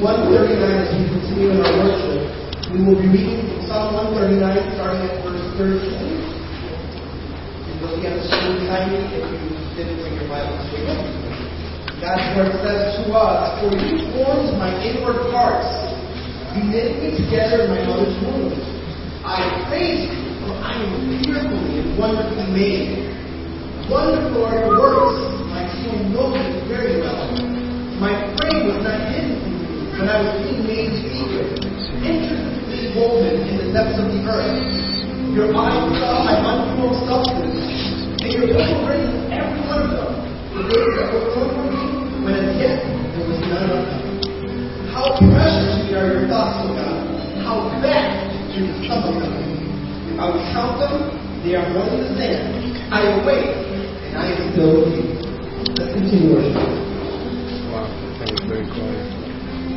139 as we continue in our worship. We will be reading Psalm 139 starting at verse 13. You're looking at the screen behind me if you didn't bring your Bible you. God's word says to us, For you formed my inward parts. You knit me together in my mother's womb. I praise you, for I am fearfully and wonderfully made. Wonderful are your works. My soul knows it very well. My frame was not hidden when I was being made secret, intricately woven in the depths of the earth. Your eyes saw my unformed substance, and your book written every one of them. The days that were formed for me, when as yet there was none of them. How precious to me are your thoughts, O God. How vast is the sum them. If I would count them, they are more than the sand. I awake, and I am still with you. Let's continue worship. Wow, that was very quiet.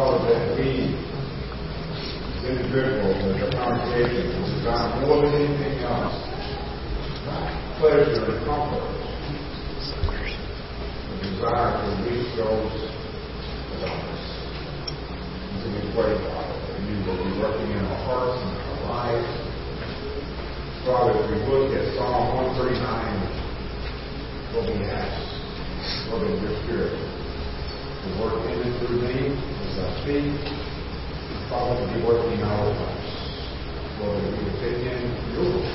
Father, that we, individuals, as a congregation, is designed more than anything else, pleasure and comfort, the desire to reach those around us. And so we pray, Father, that you will be working in our hearts and our lives. Father, as we look at Psalm 139, what we ask, Lord, in your spirit, to work in and through me as I speak, Father, be working in our lives. Lord, we would take in your word.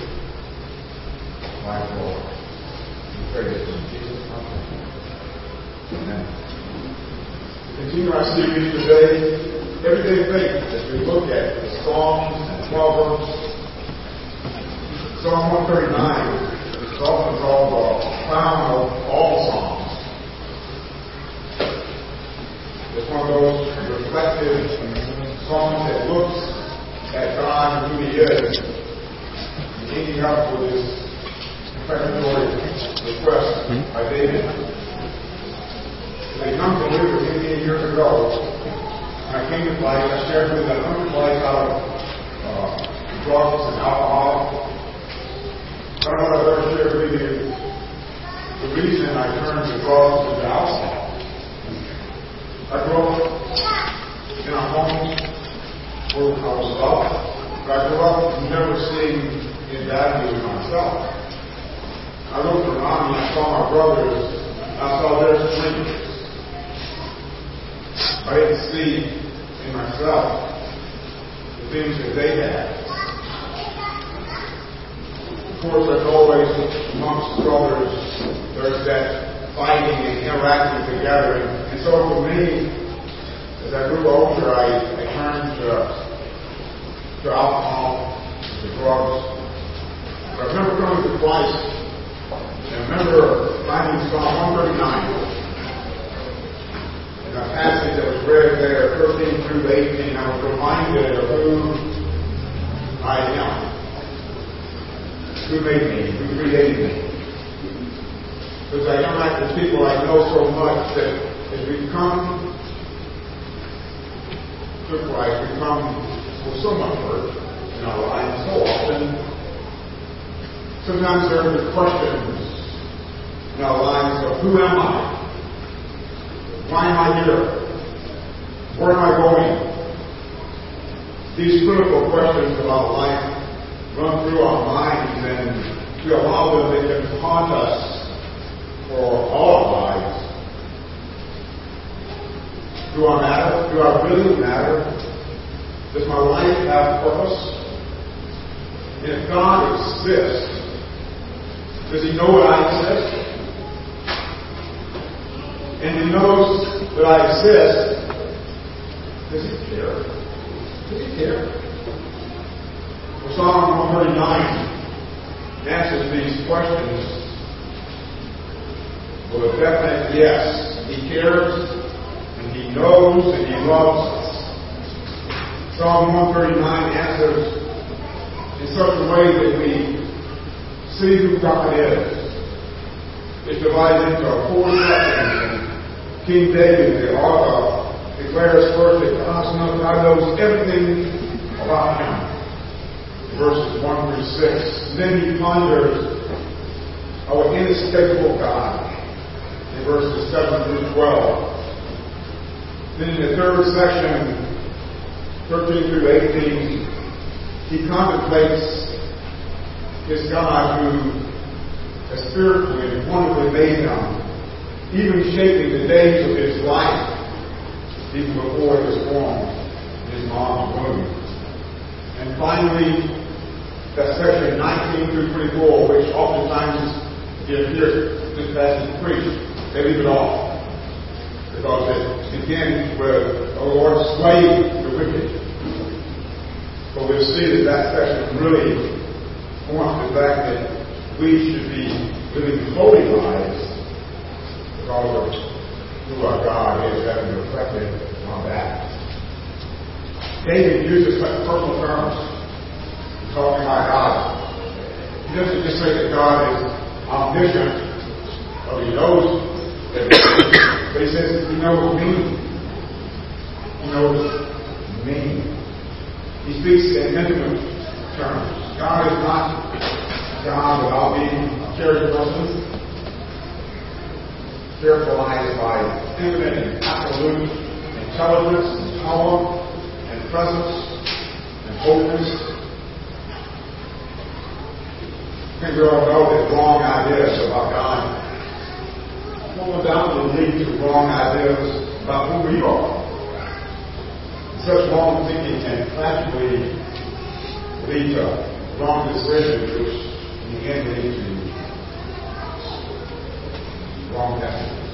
My Lord, we pray this in Jesus' name. Amen. Continue our series today, Everyday Faith, as we look at the Psalms and Proverbs. Psalm 139 is often called the crown of all Psalms. It's one of those reflective songs that looks at God and who He is, and ending up with this preparatory request by David. They come to with 15 years ago. I came to life, I shared with them, I come to life out of uh, drugs and alcohol. I don't know if I've ever shared with you the reason I turned to drugs and alcohol. I grew up in a home where I was loved, but I grew up never seeing in value in myself. I looked around and I saw my brothers, and I saw their strength. I didn't see in myself the things that they had. Of course, there's always amongst brothers, there's that fighting and interacting together. And, and so for me, as I grew older, I, I turned to, to alcohol, to drugs. I remember coming to Christ, and I remember finding Psalm 139. And a passage that was read there, 13 through 18, I was reminded of who I am who made me, who created me. Because I interact with people I know so much that as we come to Christ, we come with so much hurt in our lives so often. Sometimes there are the questions in our lives of who am I? Why am I here? Where am I going? These critical questions our life run through our minds and we allow them, they can haunt us for our lives. Do I matter? Do I really matter? Does my life have purpose? And if God exists, does He know that I exist? And He knows that I exist. Does He care? Does He care? Well, Psalm 139 answers these questions with a definite yes. He cares and he knows and He loves us. Psalm 139 answers in such a way that we see who God is. It's divided into four sections. King David, the author, declares first that God knows everything about him. Verses 1 through 6. Then he ponders our inescapable God verses 7 through 12. Then in the third section, 13 through 18, he contemplates his God who has spiritually and wonderfully made him, even shaping the days of his life, even before he was born in his mom's womb. And finally, that section 19 through 24, which oftentimes you hear this passage preached, they leave it off because it begins with, "O Lord, slay the wicked. But we'll see that that section really points to the fact that we should be living holy lives because of who our God is having reflected on that. David uses such personal terms in talking about God. He doesn't just say that God is omniscient, or he knows. But he says, He knows me. He knows me. He speaks in intimate terms. God is not God without being a character person, characterized by infinite and absolute intelligence and power and presence and holiness. I think we all know that wrong ideas about God will undoubtedly lead to wrong ideas about who we are. Such wrong thinking can tragically lead to wrong decisions, which in the end lead to wrong destinies.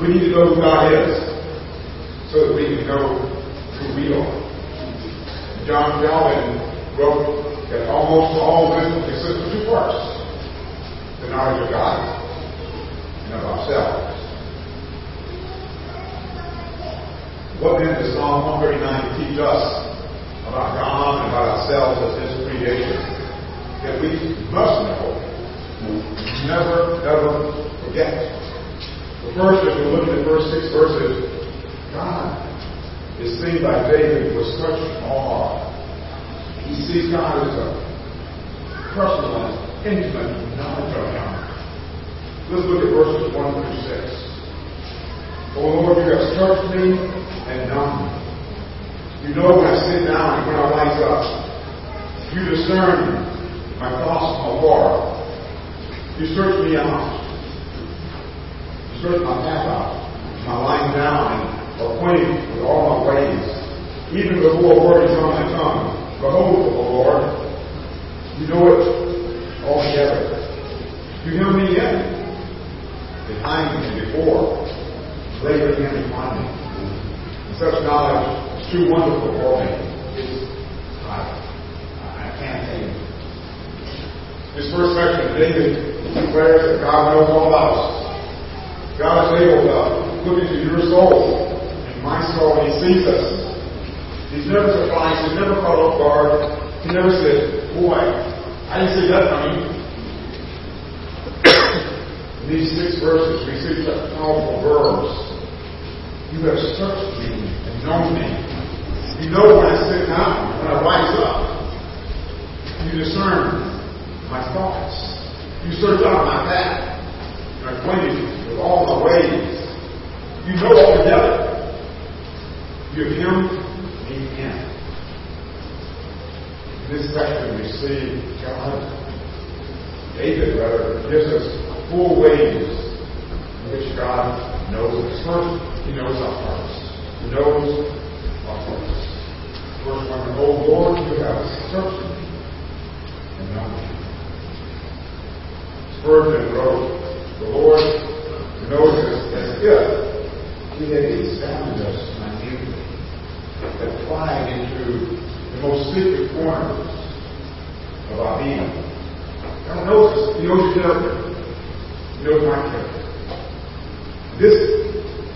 we need to know who God is so that we can know who we are. John Calvin wrote that almost all wisdom consists of two parts the knowledge of God of ourselves. What then does Psalm 139 teach us about God and about ourselves as His creation? That we must know, never, ever forget. The first, if we look at the first six verses, God is seen by David with such awe. He sees God as a personal, intimate knowledge of Him. Let's look at verses 1 through 6. O Lord, you have searched me and known me. You know when I sit down and when I rise up. You discern my thoughts heart. You search me out. You search my path out, my lying down, and acquainted with all my ways. Even before a word is on my tongue, behold, O Lord, you know it altogether. You know me yet behind me and before, later in upon me. And such knowledge is too wonderful for me. It's, I, I can't take it. This first section, David declares that God knows all about us. God is able to look into your soul and my soul, and He sees us. He's never surprised. He's never caught off guard. He never said, Boy, I didn't see that coming these six verses, see such powerful verbs. You have searched me and known me. You know when I sit down, when I rise up. You discern my thoughts. You search out my path. You're acquainted with all my ways. You know all together. You have him, me, him. In this section, we see God, David rather, gives us four ways in which God knows us. First, He knows our hearts. He knows our hearts. First one, oh Lord, you have searched me and known me. Spurgeon wrote, the Lord knows us as if He had examined us minutely, pried into the most secret corners of our being. God knows us. He knows character no contact. This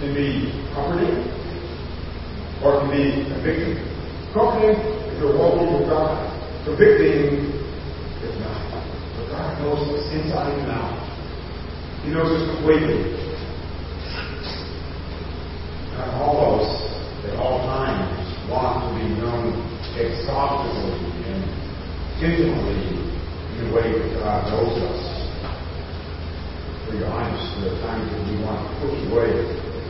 can be comforting or can be convicting. Comforting if you're walking with God. Convicting if not. But God knows us inside and out. He knows us completely. And all of us, at all times, want to be known exhaustively and intimately in the way that God knows us. Be honest, there are times that we want to push away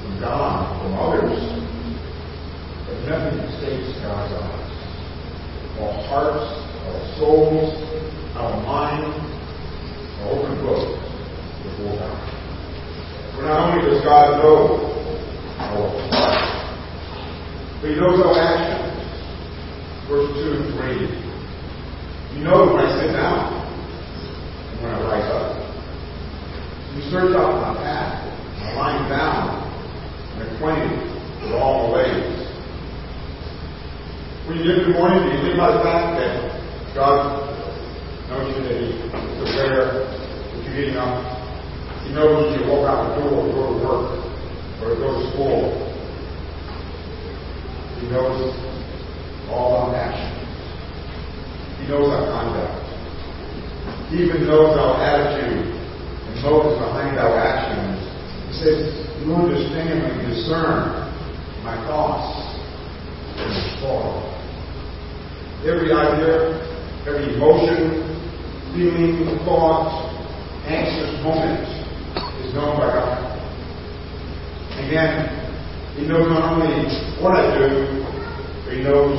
from God, from others, but nothing escapes God's eyes. Our hearts, our souls, our mind are open books before God. For not only does God know our hearts, but He knows our actions. Verse 2 and 3. You know when I sit down and when I rise up. You search out my path. Lie down and acquainted with all the ways. When you get the morning, do you think about the fact that God knows you that He's aware that you're getting up? He knows you walk out the door to go to work or to go to school. He knows all our actions. He knows our conduct. He even knows our attitude and motives behind our actions. He says, You understand and discern my thoughts and my thoughts. Every idea, every emotion, feeling, thought, anxious moment is known by God. Again, He knows not only what I do, but He knows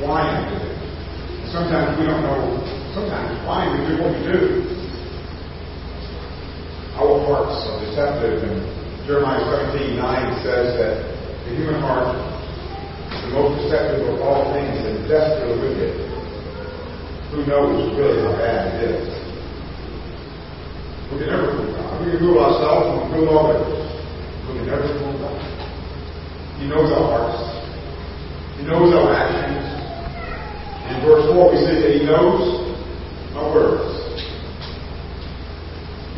why I do it. Sometimes we don't know, sometimes why we do what we do. Hearts are deceptive, and Jeremiah 17 9 says that the human heart is the most deceptive of all things and desperately wicked. Who knows really how bad it is? We can never fool God. We can fool ourselves and fool others. We can never fool God. He knows our hearts. He knows our actions. In verse 4, we see that He knows our words.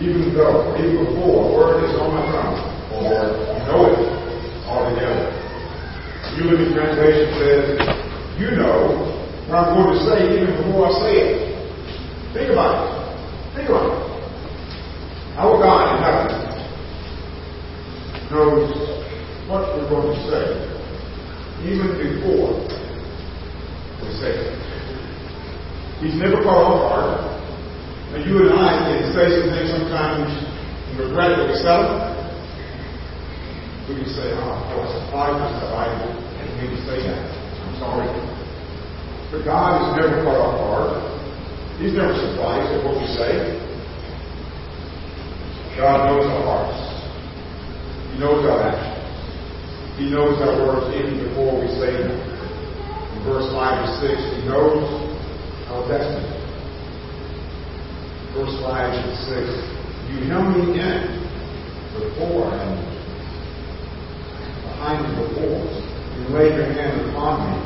Even though, even before, word is on my tongue, or you know it altogether. New Living Translation says, You know what I'm going to say even before I say it. Think about it. Think about it. Our God in heaven knows what we're going to say even before we say it. He's never caught off guard. Now, you and I can say some things sometimes and regret that we said. We can say, oh, of course, I myself, I didn't mean to say that. I'm sorry. But God is never caught off guard. He's never surprised at what we say. God knows our hearts. He knows our actions. He knows our words even before we say them. In verse 5 and 6, He knows our destiny. Verse 5 and 6, You know me in before and behind me before. You lay your hand upon me.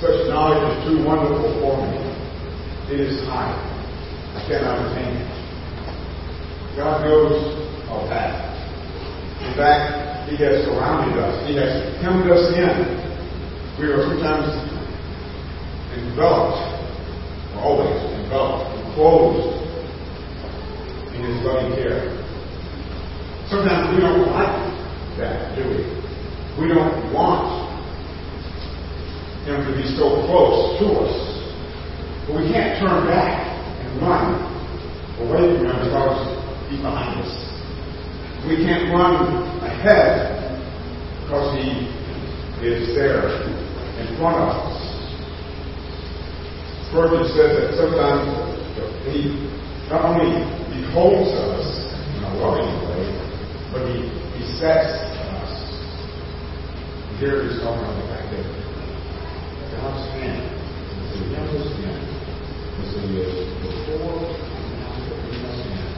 Such knowledge is too wonderful for me. It is high. I cannot attain it. God knows our path. In fact, He has surrounded us. He has hemmed us in. We are sometimes enveloped, always enveloped, enclosed His loving care. Sometimes we don't like that, do we? We don't want Him to be so close to us. But we can't turn back and run away from Him because He's behind us. We can't run ahead because He is there in front of us. Spurgeon says that sometimes He not only beholds us in a loving way, but He, he sets us. And here is about the fact that God's hand is the youngest hand, as He is before and after His hand.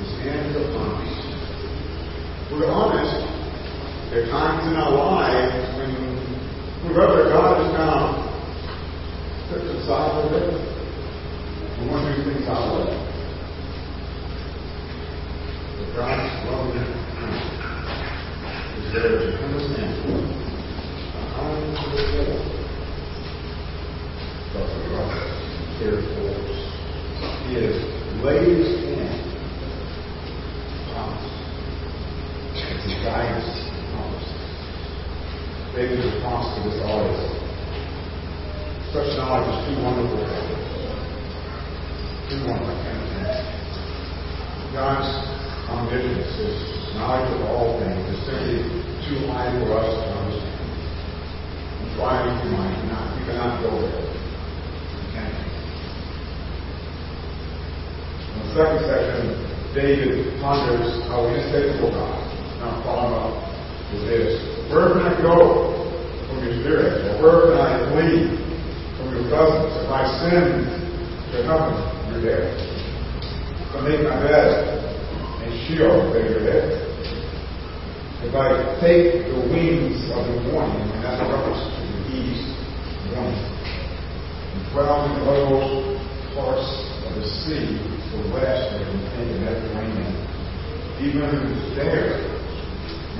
His hand is upon us. We're honest. There are times in our lives when we remember God is kind of put to the side a little bit. We want to do things our way. But God's loving hand is there to understand. David's response to this all is, such knowledge is too wonderful. Too wonderful. God's omniscience, His knowledge of all things, is simply too high for us to understand. Try as you might, not, you cannot go there. You can't. In the second section, David ponders how inescapable God. Now, follow up with this. Where can I go from your spirit? Or where can I flee from your presence? If I sin to heaven, you're there. If I make my in Sheol, there you're there. If I take the wings of the morning, and that's reference to the east morning, and the uttermost parts of the sea, to the west of the Mediterranean, even there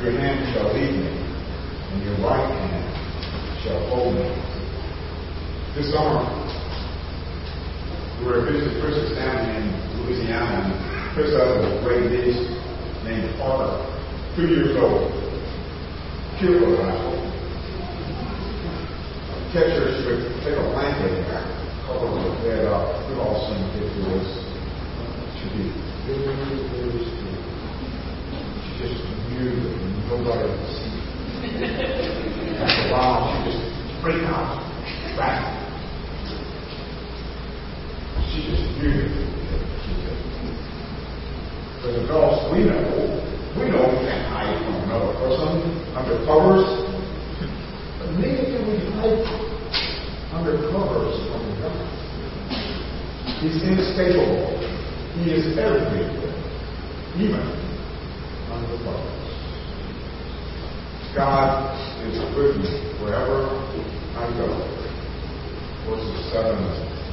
your hand shall lead me, and your right hand shall hold me. This summer, we were visiting Chris's family in Louisiana, and Chris has a great niece named Parker, two years old. Cute little asshole. Catch her, she would take a blanket and cover her bed up. We've all seen this. She'd be very, very still. She just knew that nobody would see. After a while, she just break out, back. Did. As adults, we know, we know we can't hide from another person under covers. But neither can we hide under covers from God. He's inescapable. He is everywhere, even under covers. God is with me wherever I go. Verses 7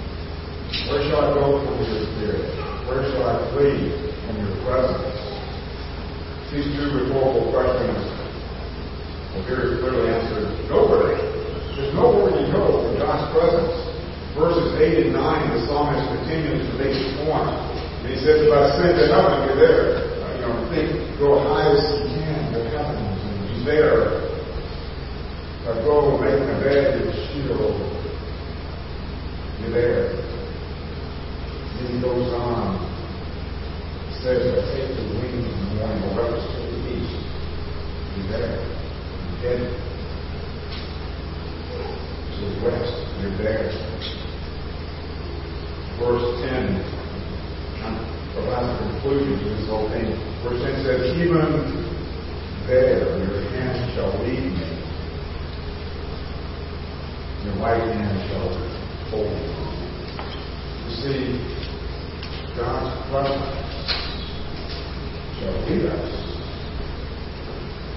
Where shall I go from your spirit? Where shall I flee from your presence? These two rhetorical questions are very clearly answered nowhere. There's nowhere you go from God's presence. Verses 8 and 9, the psalmist continues to make his point. And he says, if I sin to heaven, you're there. Uh, you know, think, go high as you can to heaven, and he's there. If I go make my bed in Sheol, you're there. Goes on, says, I take the wings in the morning, or reference to the east, you're there. Head to the west, you're there. Verse 10 provides a conclusion to this whole thing. Verse 10 says, Even there your hand shall lead me. Your right hand shall hold me. You see, God's presence shall lead us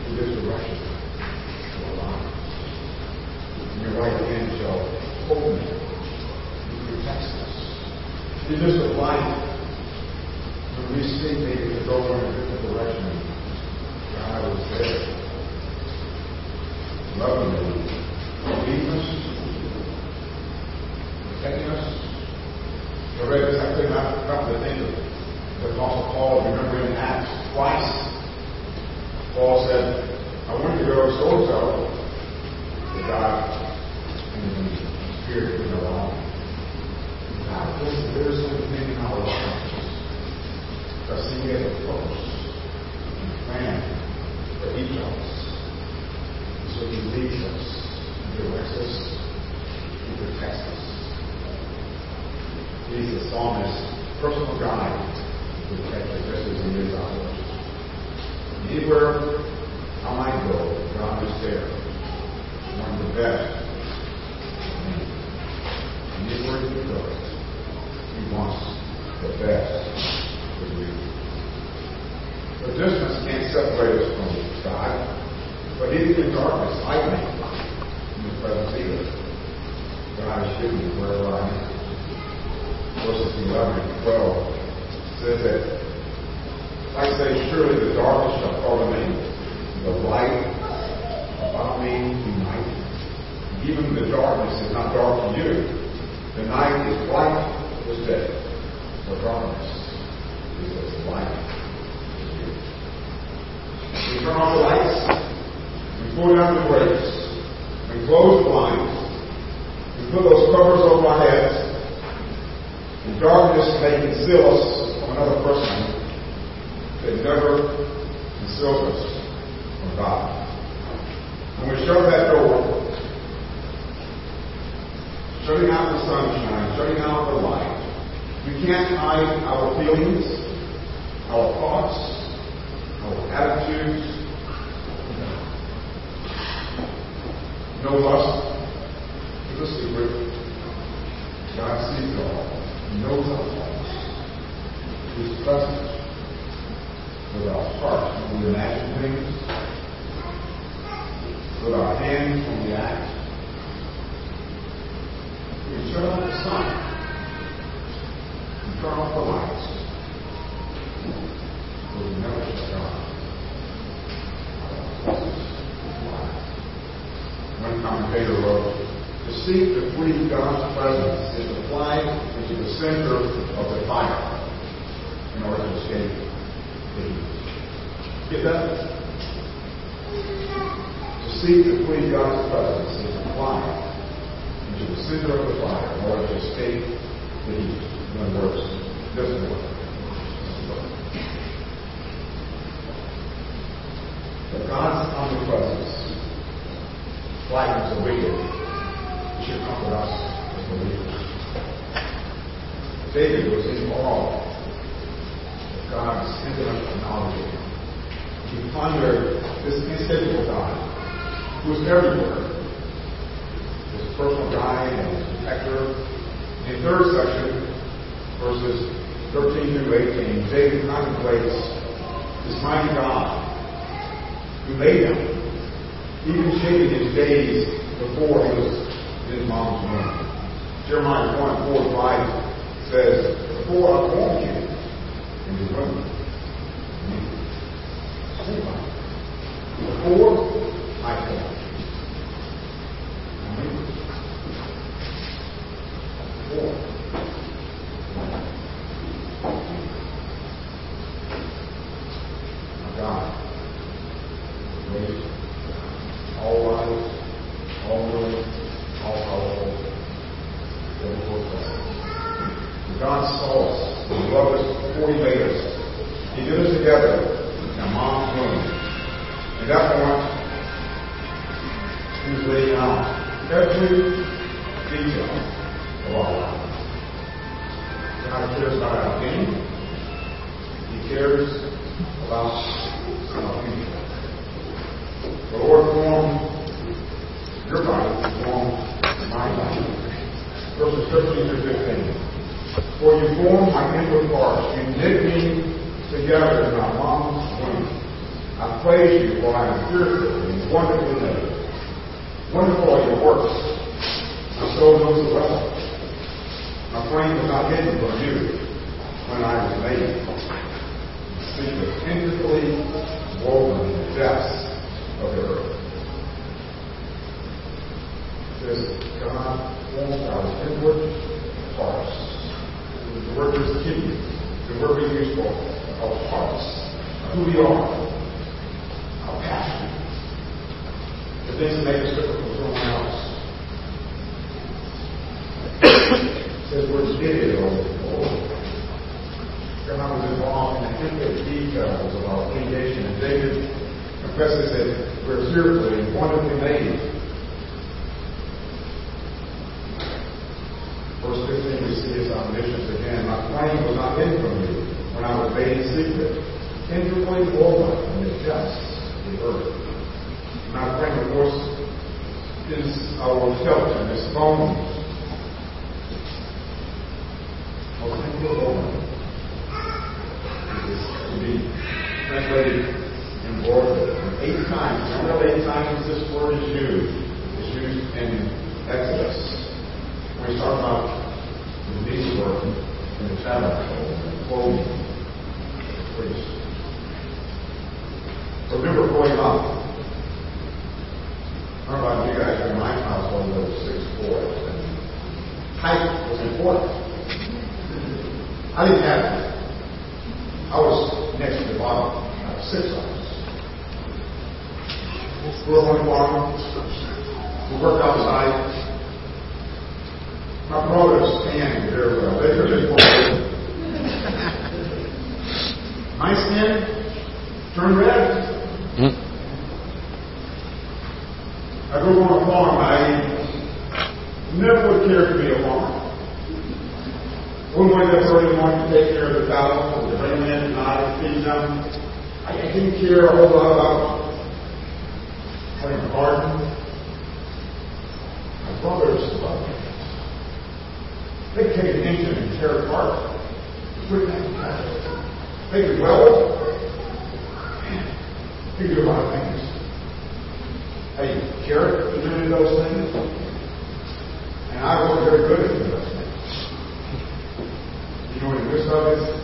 in this direction to lives. And your right hand shall hold me. It protects us. It is a light when we see maybe to go in a different direction. God is there. Loving us, leading us, protecting us. I read this, I could not come to think of the Apostle Paul, remember in Acts, twice. Paul said, I want to go so and so, but God and the Spirit would not allow me. God puts the very same thing in our lives. Because He has a purpose and plan for each of us. And so He leads us, He directs us, He protects us. He's the psalmist's personal guide to protect us just as He is ours. Anywhere I might go, God is there. One of the best. And anywhere you go, He wants the best for you. The distance can't separate us from God, but even in darkness, I can't in His presence either. God is with me wherever I am. Verses 11 and 12 says that I say, surely the darkness shall cover me, the light about me be night. Even the darkness is not dark to you. The night is light as day. The darkness is as light to you. We turn off the lights. We pull down the brakes. We close the blinds. We put those covers over our heads. And darkness may conceal us from another person. It never conceals us from God. When we shut that door, shutting out the sunshine, shutting out the light, we can't hide our feelings, our thoughts, our attitudes. No lust is a secret. God sees it all. Knows our thoughts. He's present with our hearts when we imagine things, with our hands when we act. We the sun and turn off the lights. We never shut off. One commentator wrote, seek to flee God's presence is to fly into the center of the fire in order to escape the heat. Get that? To seek to flee God's presence is to fly into the center of the fire in order to escape the heat. In other this way. But God's omnipresence frightens the wicked. Should comfort us as believers. David was in awe of God's infinite knowledge. He pondered this invisible God who is everywhere. His personal guide and his protector. In third section, verses 13 through 18, David contemplates this mighty God who made him, even shaping his days before he was his mom's. Jeremiah 1 4 5 says, Before I formed you in womb. Before I formed word is kidney. The word we use for our hearts, who we are, our passion, the things that make us different from someone else. It says we're knitted or, or God was involved in the intricate details of our creation. And David confesses that we're fearfully and wonderfully made. Verse 15, we see his omniscience again. My flame was not hidden from you when I was made in secret, intricately woven in the depths of the earth. My frame, of course, is our skeleton, his bones. Our intricately woven is to be translated embroidered. Eight times, remember eight times this word is used. It's used in Exodus. When we talk about the needlework in the tabernacle and clothing the priest. Remember growing up, I don't know about you guys, but in my household there were six boys, and height was important. I didn't have it. I was next to the bottom, uh, six. We're on the farm. We work outside. My brothers stand very well. They really pull My skin turned red. Mm. I grew up on a farm. I never would care to be a farmer. Wouldn't wake up early in morning to take care of the or to bring in and I feed them. I didn't care a whole lot about having a garden. My brothers loved me. They'd take an engine and tear it apart. It. They could weld. They could do a lot of things. Hey, carrot to do those things. And I wasn't very good at those things. You know what the risk of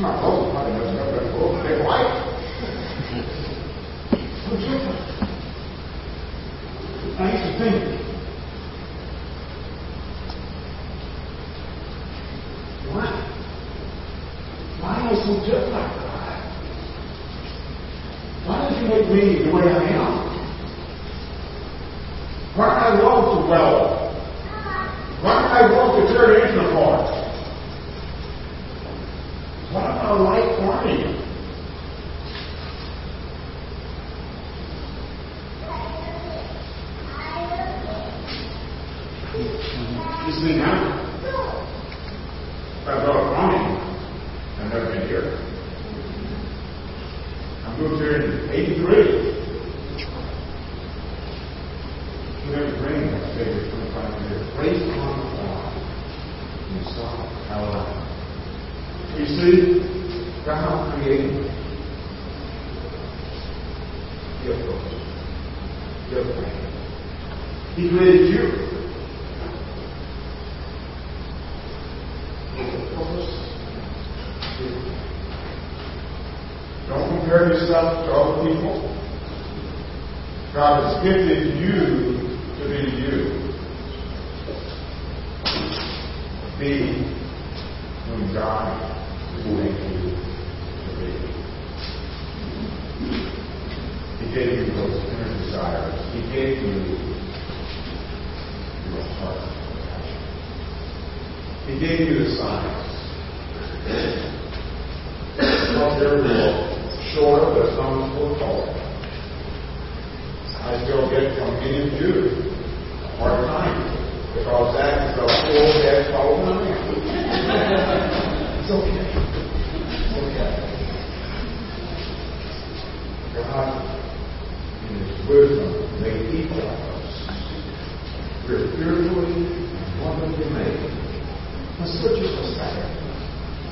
It's not wrong, probably doesn't know that book. They like. I used to think, why? Why am I so different like that? Why did you make me the way I am? Why do I love to weld? Why do I love to tear an engine apart? Why do I like farming? You see now, if I brought farming, I've never been here. I moved here in 83. Never bring that figure 25 years. Raised on the farm in South Carolina. You see, God created me. Gift us. Gift me. He created you. With a Don't compare yourself to other people. God has gifted you to be you. Be whom God has made you to be. He gave you those inner desires. He gave you your heart. He gave you the signs. Very little shorter, but some taller. I still get from me and you a hard time because that is a full head than It's okay. It's okay. God, in His wisdom, made each of us. We're fearfully and wonderfully made. Let's switch just a second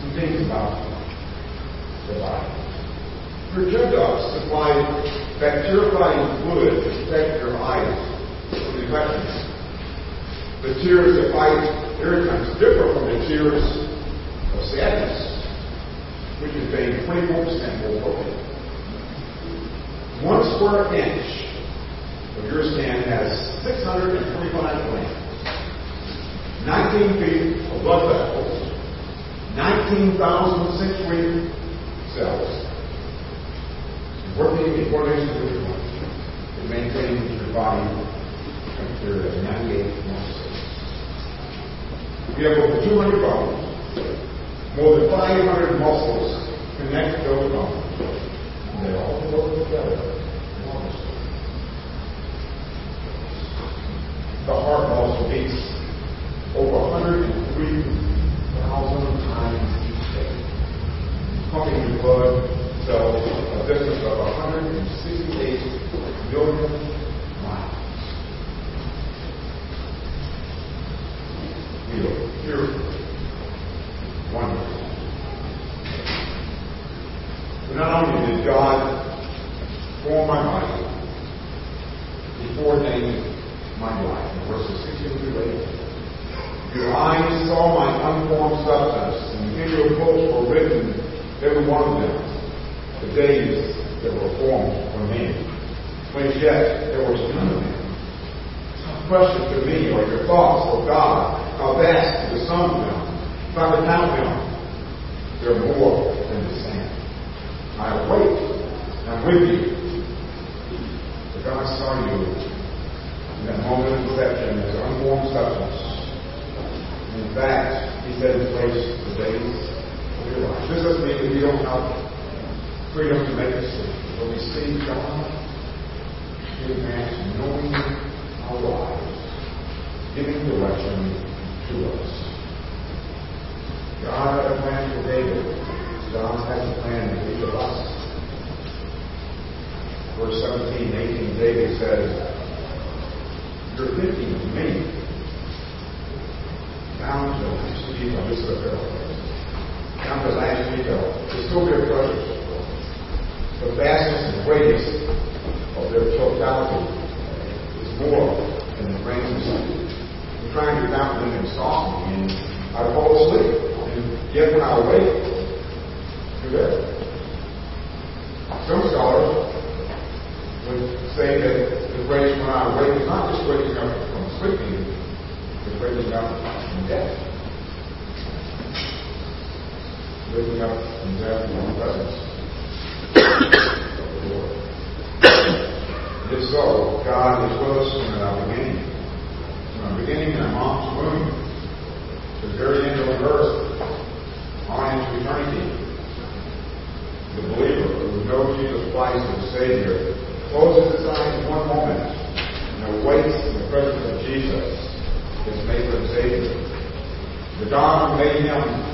and think about the Bible. Projectiles supply bacterifying fluid to protect your eyes from infections. The tears that fight irritants differ from the tears of sadness, which is being 24% more potent. One square inch of your skin has 625 glands, 19 feet of blood vessels, 19,000 six-week cells, working in coordination with your body to maintain your body temperature at 98 Celsius. We have over 200 bones. More than 500 muscles connect those bones. And they all work together. The heart also beats over 103,000 times each day, pumping your blood cells a distance of 168 million miles. We are wonderful. But not only did God form my body, He foreordained my life. In verses 16 through 18. Your eyes saw my unformed substance, and in your books were written, every one of them, the days that were formed for me, when yet there was none of them. Some question to me are your thoughts, O God, how vast the sum of them. If I would count them, they're more than the sand. I await, I'm with you. But God saw you in that moment of conception as unformed substance. In fact, He set in place the days life. This doesn't mean that we don't have freedom to make decisions, but we see God in advance knowing our lives, giving direction to us. God had a plan for David. God has a plan for each of us. Verse 17 18, David says, You're thinking of me. Last detail, this is a paraphrase. The there's still they're precious. The vastness and greatness of their totality is more than the brain. I'm trying to count them stalk me, and I fall asleep. And yet when I awake, you're there. Some scholars would say that the phrase when I awake is not just waking up from sleeping, it's waking up from death. Waking up death in the presence. And if so, God is with us from our beginning. From our beginning in our mom's womb to the very end of earth, on into eternity. The believer who knows Jesus Christ as Savior closes his eyes in one moment and awaits in the presence of Jesus, his Maker and Savior. The who made him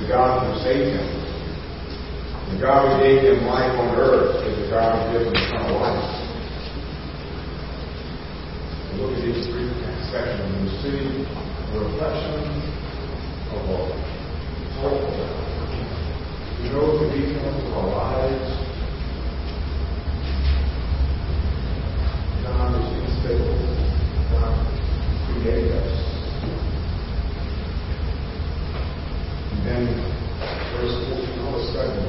the God who saved him. The God who gave him life on earth is the God who gives him eternal life. We look at these three sections and see a reflection of a hopeful God. He the details of our lives. God is unstable. God created us. Then, verse 14, all of a sudden,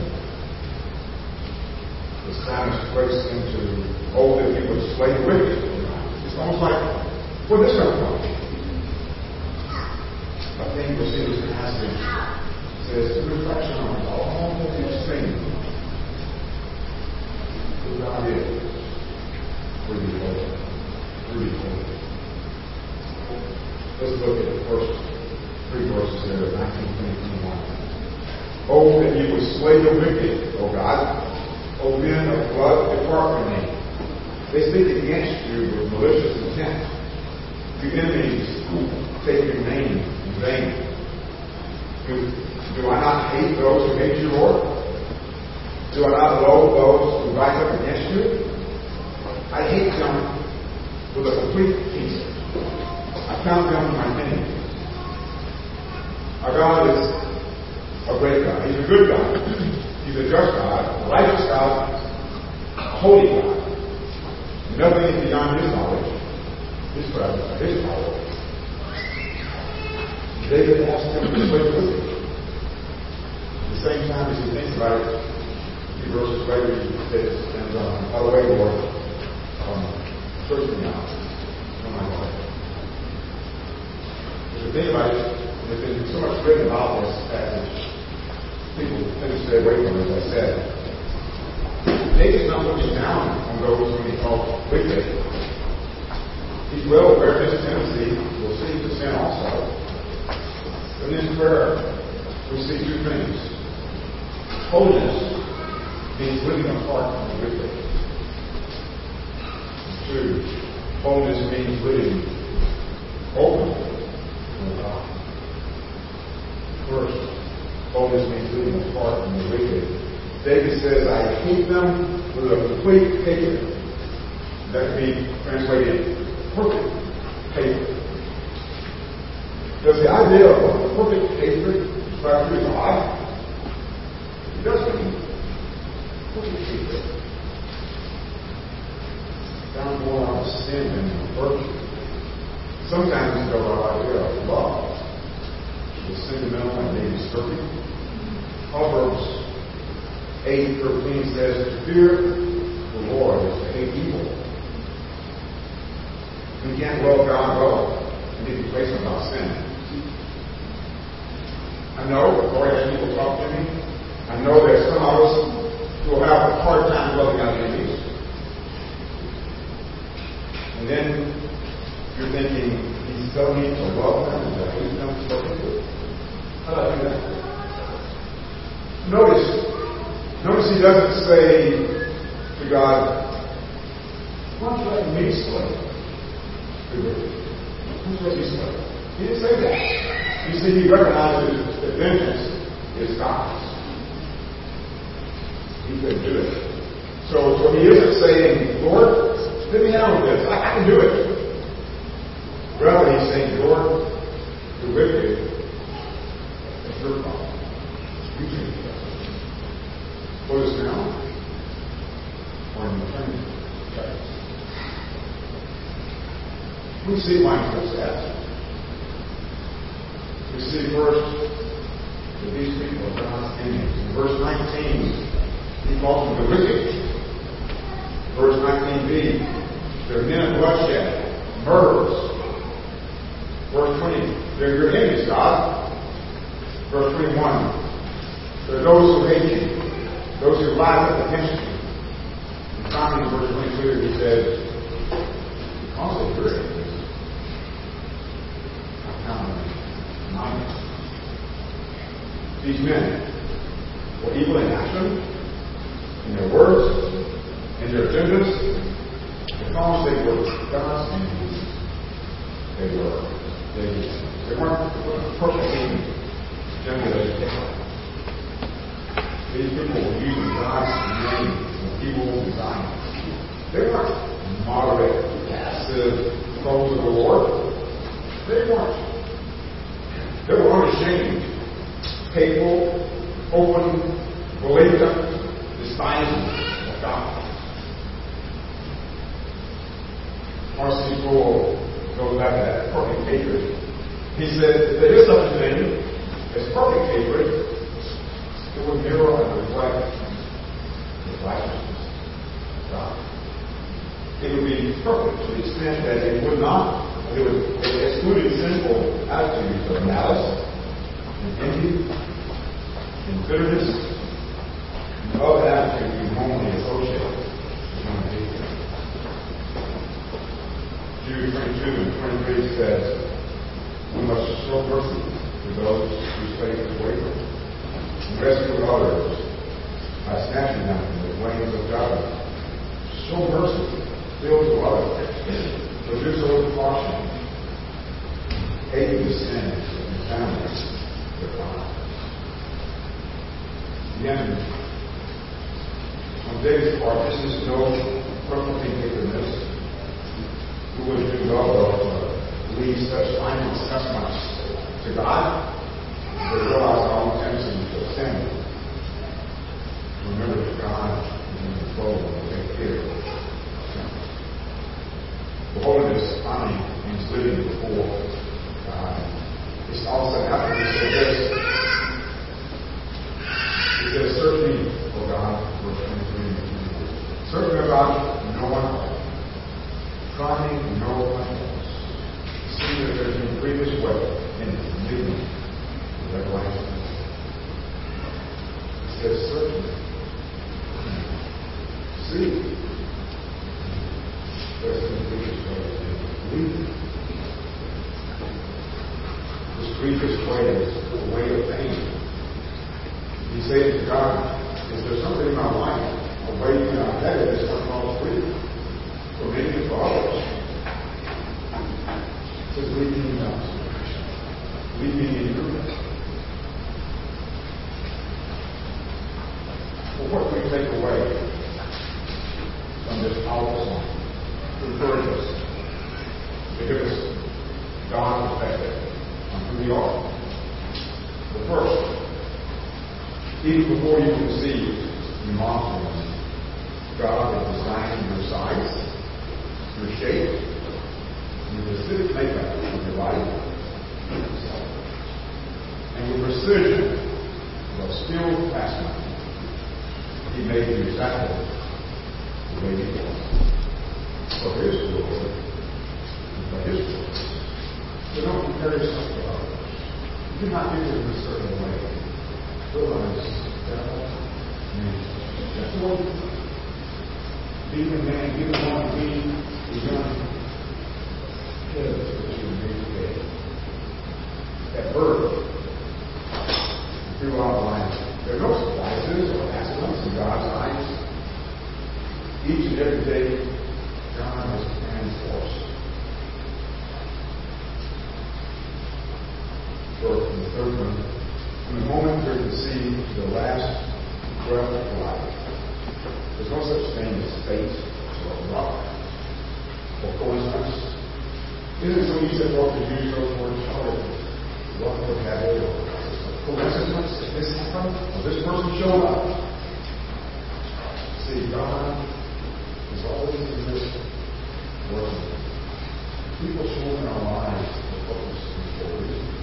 the psalmist breaks into, the wicked. It's almost like, where this come from? I think we see this passage says, the reflection on all that you've seen, who God is, really holy, really holy. Let's look at the first three verses there, 19, 20, 21. Oh, that you would slay the wicked, O God. O men of blood, depart from me. They speak against you with malicious intent. Your enemies take your name in vain. Do, do I not hate those who hate you, Lord? Do I not loathe those who rise up against you? I hate them with a complete peace. I count them my enemies. Our God is a great God. He's a good God. He's a just God, a righteous God, a holy God. Nothing is beyond His knowledge, His presence, His power. David asked him to slay with him. At the same time as he thinks about it, he verses later, he says, and um, by the way, Lord, um, search me out. Oh my God. There's a thing about it, there's been so much written about this passage. People tend to stay away from as I said. David's not looking down on those whom he called wicked. He's well aware of his tendency will see to sin also. In his prayer, we see two things. Holiness means living apart from the wicked. Two, holiness means living open to God. First, holiness means living apart from the wicked. David says, I hate them with a complete hatred. That can be translated perfect hatred. Does the idea of a perfect hatred describe to God? It doesn't mean perfect hatred. Down more of sin and virtue. Sometimes it's our idea of love. It's sentimental and maybe disturbing. Proverbs 8.13 says, fear the Lord is to hate evil. We can't love God well and be complacent about sin. I know, before I people talk to me, I know there's some of us who will have a hard time loving our enemies. And then you're thinking, he's telling me to love them and to hate them. How do I do that? Notice, notice he doesn't say to God, why don't you let me slay? Why don't you let me slay? He didn't say that. You see, he recognizes that vengeance is God's. He couldn't do it. So, so he isn't saying, Lord, let me handle this. I, I can do it. Rather, he's saying, Lord, the wicked is your problem. You take it. For this now, or in eternity. We see why he does that. We see first that these people are God's enemies. In verse 19, he calls them the wicked. Verse 19b, they're men of bloodshed, murderers. Verse 20, they're your enemies, God. Verse 21, they're those who hate you, those who lie up against you. And finally, in verse 22, he says, because of your enemies, I found them mindless. These men were evil in action, in their words, in their agendas, because they were God's enemies, they were they, they weren't perfectly generated. These people were using God's name for evil designs. They weren't moderate, passive foes of the Lord. They weren't. They were unashamed, hateful, open, blatant, despising of God. R.C. Goes back to that perfect hatred. He said, there is such a thing as perfect hatred. It would mirror and reflect the righteousness of God. It would be perfect to the extent that it would not, it would it excluded sinful attitudes of malice and envy and bitterness and other attitudes we normally associate with human hatred. Jude 22 and 23 says, We must show mercy to those whose faith is wavering, and rescue others by snatching them from the flames of judgment. Show mercy, still to others, but do so with caution, hating the sins and contaminate their lives. Again, on David's part, this is no personal hatredness who would do well to uh, leave such final assessments to God, to realize our own tendency to sin. Remember that God is in control and take care of sin. The holiness finally means living before God. It's also after this. He says, Search O God, verse 23 Search me, O God, trying no one else. See that there's no grievous way in living that righteousness. It says, certainly. See, there's no grievous way in living. This grievous way is the way of pain. You say to God, is there something in my life, a way that I'm headed that's what calls grief? for many of others. Me in observation. Me in your. Well, what can we take away from this powerful song to encourage us, to give us God's perspective on who we are? The first, even before you conceive your mom's God is designing your size your shape, your life. And with precision, but still fascinating, he made you exactly the way he was. For his glory, and for his glory. So don't compare yourself to others. You cannot do it in a certain way. Realize that that's what being a man, being a woman, being a young kid that you made today. At birth, throughout life, there are no surprises or accidents in God's eyes. Each and every day, God has planned for us. And the third one, from the moment we're conceived to the last breath of life. There's no such thing as fate or luck or coincidence. It so easy for us to use those words? Oh, luck would have it, or coincidence, if this happened, or this person showed up. See, God is always in this working. People show in our lives the purpose and for a reason.